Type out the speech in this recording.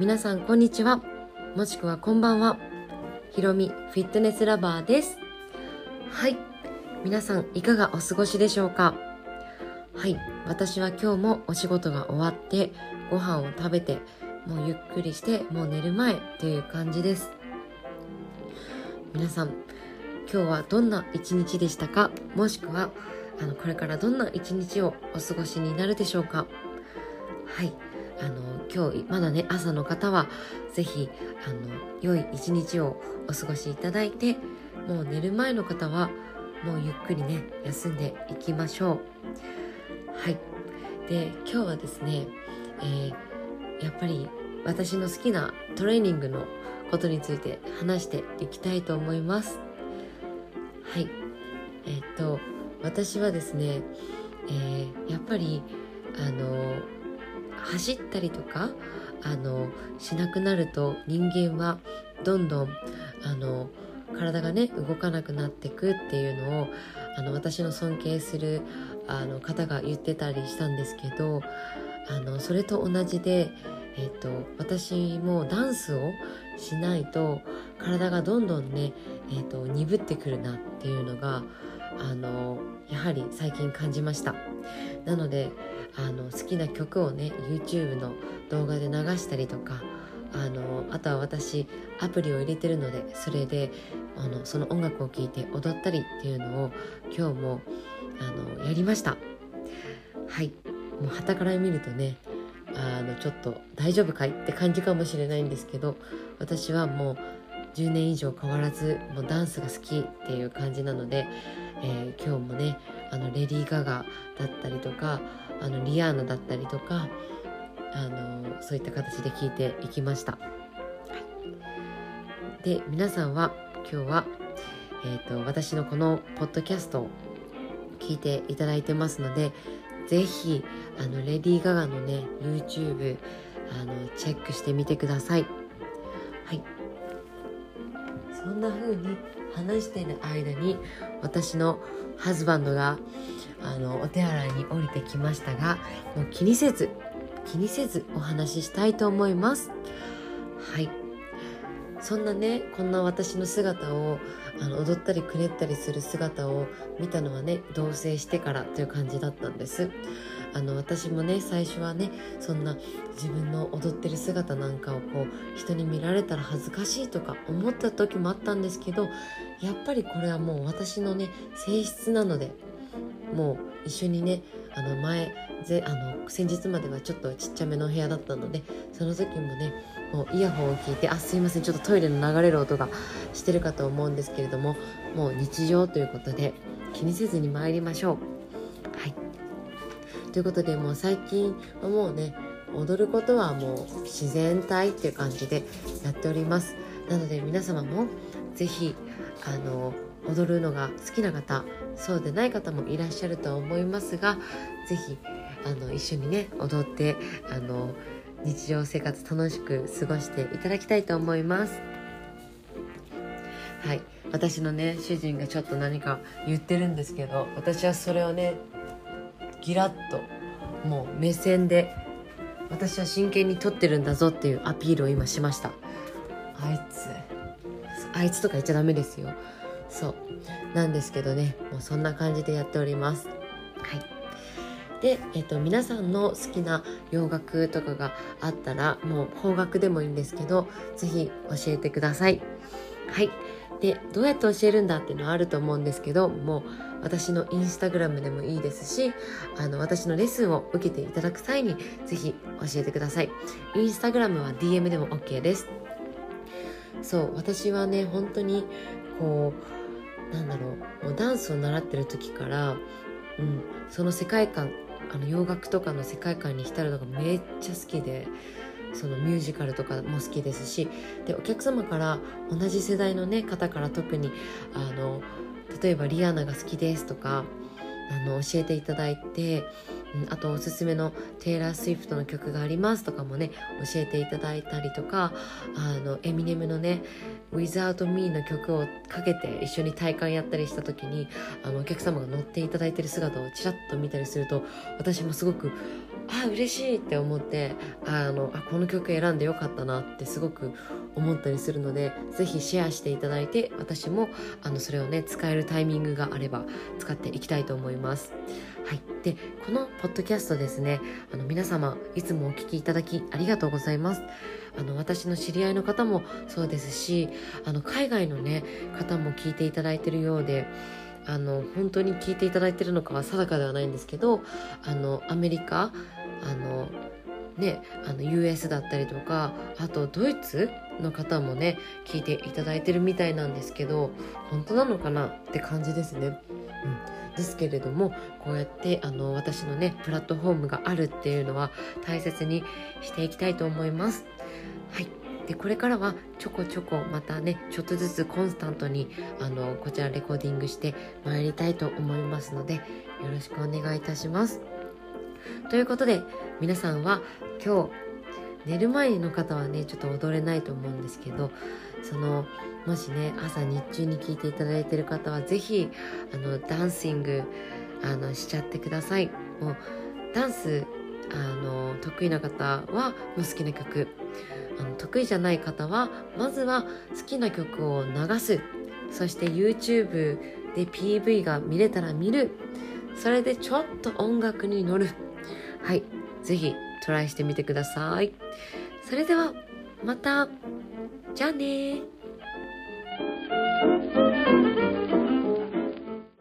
皆さんこんにちは。もしくはこんばんは。ひろみフィットネスラバーです。はい。皆さんいかがお過ごしでしょうか？はい。私は今日もお仕事が終わってご飯を食べてもうゆっくりしてもう寝る前という感じです。皆さん今日はどんな一日でしたか？もしくはあのこれからどんな一日をお過ごしになるでしょうか？はい。あの今日まだね朝の方は是非あの良い一日をお過ごしいただいてもう寝る前の方はもうゆっくりね休んでいきましょう。はい。で今日はですね、えー、やっぱり私の好きなトレーニングのことについて話していきたいと思います。はい。えー、っと私はですね、えー、やっぱりあの走ったりとかあのしなくなると人間はどんどんあの体がね動かなくなってくっていうのをあの私の尊敬するあの方が言ってたりしたんですけどあのそれと同じで、えーと、私もダンスをしないと体がどんどんね、えーと鈍ってくるなっていうのがあのやはり最近感じました。なのであの好きな曲をね YouTube の動画で流したりとかあのあとは私アプリを入れてるのでそれであのその音楽を聴いて踊ったりっていうのを今日もあのやりました。はい。もう旗から見るとねあのちょっと大丈夫かい？って感じかもしれないんですけど私はもう10年以上変わらずもうダンスが好きっていう感じなので、えー、今日もねあのレディー・ガガだったりとかあのリアーナだったりとかあのそういった形で聞いていきました。で皆さんは今日は、えーと、私のこのポッドキャストを聞いていただいてますのでぜひあのレディー・ガガのね YouTube あのチェックしてみてください。はいそんな風に話してる間に私のハズバンドがあのお手洗いに降りてきましたがもう気にせず気にせずお話ししたいと思います。はい。そんなねこんな私の姿をあの踊ったりくねったりする姿を見たのはね同棲してからという感じだったんです。あの私もね最初はねそんな自分の踊ってる姿なんかをこう人に見られたら恥ずかしいとか思った時もあったんですけどやっぱりこれはもう私のね性質なのでもう一緒にねあの前ぜあの先日まではちょっとちっちゃめの部屋だったのでその時もねもうイヤホンを聞いてあすいませんちょっとトイレの流れる音がしてるかと思うんですけれどももう日常ということで気にせずに参りましょう。はいということでもう最近はもうね踊ることはもう自然体っていう感じでやっておりますなので皆様も是非あの踊るのが好きな方そうでない方もいらっしゃるとは思いますが是非あの一緒にね踊ってあの日常生活楽しく過ごしていただきたいと思います。はい。私のね主人がちょっと何か言ってるんですけど私はそれをねギラッともう目線で私は真剣に撮ってるんだぞっていうアピールを今しました。あいつあいつとか言っちゃダメですよ。そう。なんですけどね。もうそんな感じでやっております。はい。で、えっと、皆さんの好きな洋楽とかがあったらもう邦楽でもいいんですけど是非教えてください。はい。でどうやって教えるんだっていうのはあると思うんですけどもう私のインスタグラムでもいいですしあの私のレッスンを受けていただく際に是非教えてください。インスタグラムは DM でも OK です。そう。私はね本当にこうなんだろう。もうダンスを習ってる時から、うん、その世界観あの洋楽とかの世界観に浸るのがめっちゃ好きでそのミュージカルとかも好きですしでお客様から同じ世代の、ね、方から特にあの例えばリアーナが好きですとかあの教えていただいてあとおすすめのテイラー・スウィフトの曲がありますとかもね教えていただいたりとかあのエミネムのね「Without Me」の曲をかけて一緒に体感やったりした時にあのお客様が乗っていただいてる姿をちらっと見たりすると私もすごくあ嬉しいって思ってあのあこの曲選んでよかったなってすごく思ったりするのでぜひシェアしていただいて私もあのそれをね使えるタイミングがあれば使っていきたいと思います。はい、でこのポッドキャストですねあの皆様いつもお聴きいただきありがとうございます。あの私の知り合いの方もそうですしあの海外のね方も聞いていただいてるようであの本当に聞いていただいてるのかは定かではないんですけどあのアメリカあのねあの US だったりとかあとドイツの方もね聞いていただいてるみたいなんですけど本当なのかなって感じですね。うんですけれどもこうやってあの私のねプラットフォームがあるっていうのは大切にしていきたいと思います。はいでこれからはちょこちょこまたねちょっとずつコンスタントにあのこちらレコーディングして参りたいと思いますのでよろしくお願いいたします。ということで皆さんは今日寝る前の方はねちょっと踊れないと思うんですけどそのもしね朝日中に聞いていただいてる方は是非あのダンシングあのしちゃってください。もうダンスあの得意な方はもう好きな曲。あの得意じゃない方はまずは好きな曲を流す。そして YouTube で PV が見れたら見る。それでちょっと音楽に乗る。はい。是非トライしてみてください。それではまた。じゃあね